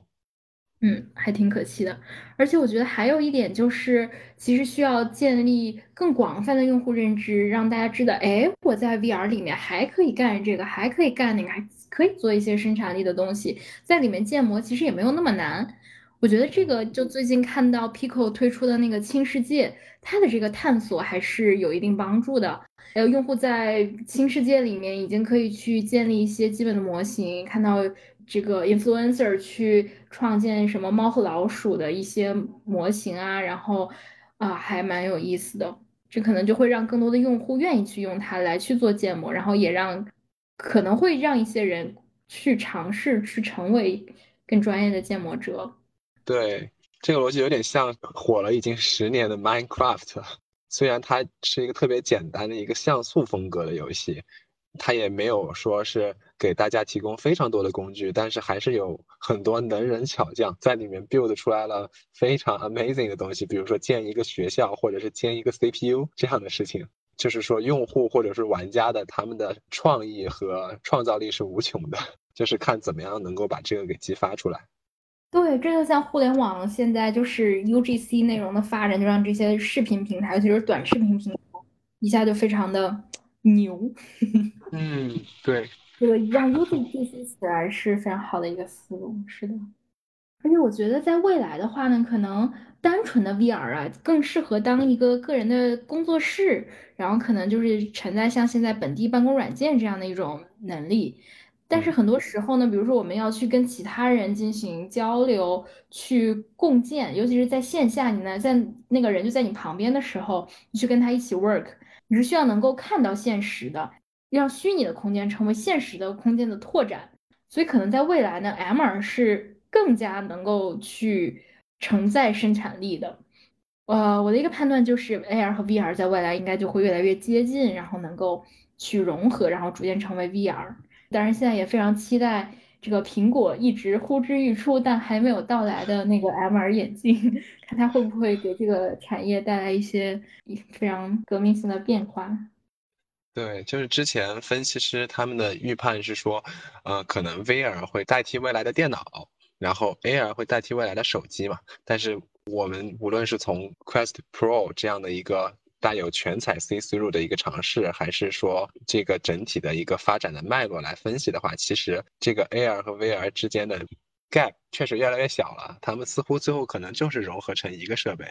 嗯，还挺可期的。而且我觉得还有一点就是，其实需要建立更广泛的用户认知，让大家知道，哎，我在 VR 里面还可以干这个，还可以干那个，还可以做一些生产力的东西，在里面建模其实也没有那么难。我觉得这个就最近看到 Pico 推出的那个轻世界，它的这个探索还是有一定帮助的。还有用户在轻世界里面已经可以去建立一些基本的模型，看到。这个 influencer 去创建什么猫和老鼠的一些模型啊，然后啊还蛮有意思的，这可能就会让更多的用户愿意去用它来去做建模，然后也让可能会让一些人去尝试去成为更专业的建模者。对，这个逻辑有点像火了已经十年的 Minecraft，虽然它是一个特别简单的一个像素风格的游戏。它也没有说是给大家提供非常多的工具，但是还是有很多能人巧匠在里面 build 出来了非常 amazing 的东西，比如说建一个学校，或者是建一个 CPU 这样的事情。就是说，用户或者是玩家的他们的创意和创造力是无穷的，就是看怎么样能够把这个给激发出来。对，这就像互联网现在就是 UGC 内容的发展，就让这些视频平台，尤其是短视频平台，一下就非常的。牛，(laughs) 嗯，对，这个让 U Z 进行起来是非常好的一个思路，是的。而且我觉得在未来的话呢，可能单纯的 V R 啊，更适合当一个个人的工作室，然后可能就是承载像现在本地办公软件这样的一种能力。但是很多时候呢，比如说我们要去跟其他人进行交流、去共建，尤其是在线下，你呢在那个人就在你旁边的时候，你去跟他一起 work。你是需要能够看到现实的，让虚拟的空间成为现实的空间的拓展。所以可能在未来呢，MR 是更加能够去承载生产力的。呃，我的一个判断就是 AR 和 VR 在未来应该就会越来越接近，然后能够去融合，然后逐渐成为 VR。当然，现在也非常期待。这个苹果一直呼之欲出，但还没有到来的那个 MR 眼镜，(laughs) 看它会不会给这个产业带来一些非常革命性的变化。对，就是之前分析师他们的预判是说，呃，可能 VR 会代替未来的电脑，然后 AR 会代替未来的手机嘛。但是我们无论是从 Quest Pro 这样的一个带有全彩 C through 的一个尝试，还是说这个整体的一个发展的脉络来分析的话，其实这个 AR 和 VR 之间的 gap 确实越来越小了，他们似乎最后可能就是融合成一个设备，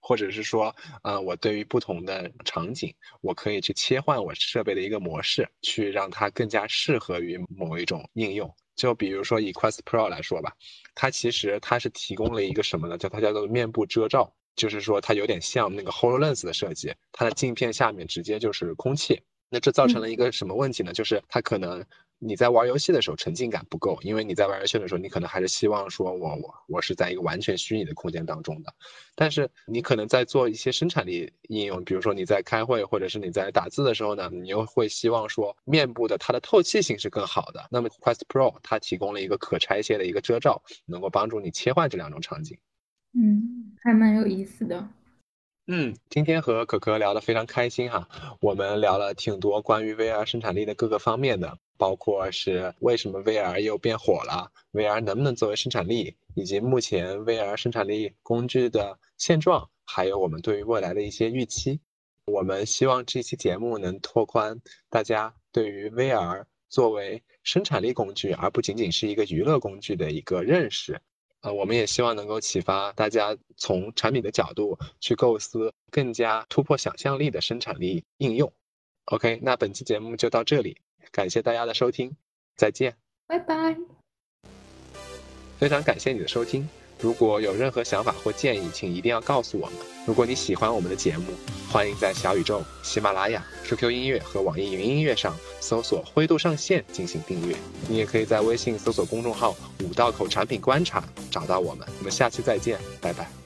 或者是说，呃，我对于不同的场景，我可以去切换我设备的一个模式，去让它更加适合于某一种应用。就比如说以 Quest Pro 来说吧，它其实它是提供了一个什么呢？叫它叫做面部遮罩，就是说它有点像那个 Hololens 的设计，它的镜片下面直接就是空气。那这造成了一个什么问题呢？就是它可能。你在玩游戏的时候沉浸感不够，因为你在玩游戏的时候，你可能还是希望说我我我是在一个完全虚拟的空间当中的。但是你可能在做一些生产力应用，比如说你在开会或者是你在打字的时候呢，你又会希望说面部的它的透气性是更好的。那么 Quest Pro 它提供了一个可拆卸的一个遮罩，能够帮助你切换这两种场景。嗯，还蛮有意思的。嗯，今天和可可聊得非常开心哈，我们聊了挺多关于 VR 生产力的各个方面的。包括是为什么 VR 又变火了，VR 能不能作为生产力，以及目前 VR 生产力工具的现状，还有我们对于未来的一些预期。我们希望这期节目能拓宽大家对于 VR 作为生产力工具，而不仅仅是一个娱乐工具的一个认识。呃，我们也希望能够启发大家从产品的角度去构思更加突破想象力的生产力应用。OK，那本期节目就到这里。感谢大家的收听，再见，拜拜。非常感谢你的收听，如果有任何想法或建议，请一定要告诉我们。如果你喜欢我们的节目，欢迎在小宇宙、喜马拉雅、QQ 音乐和网易云音乐上搜索“灰度上线”进行订阅。你也可以在微信搜索公众号“五道口产品观察”找到我们。我们下期再见，拜拜。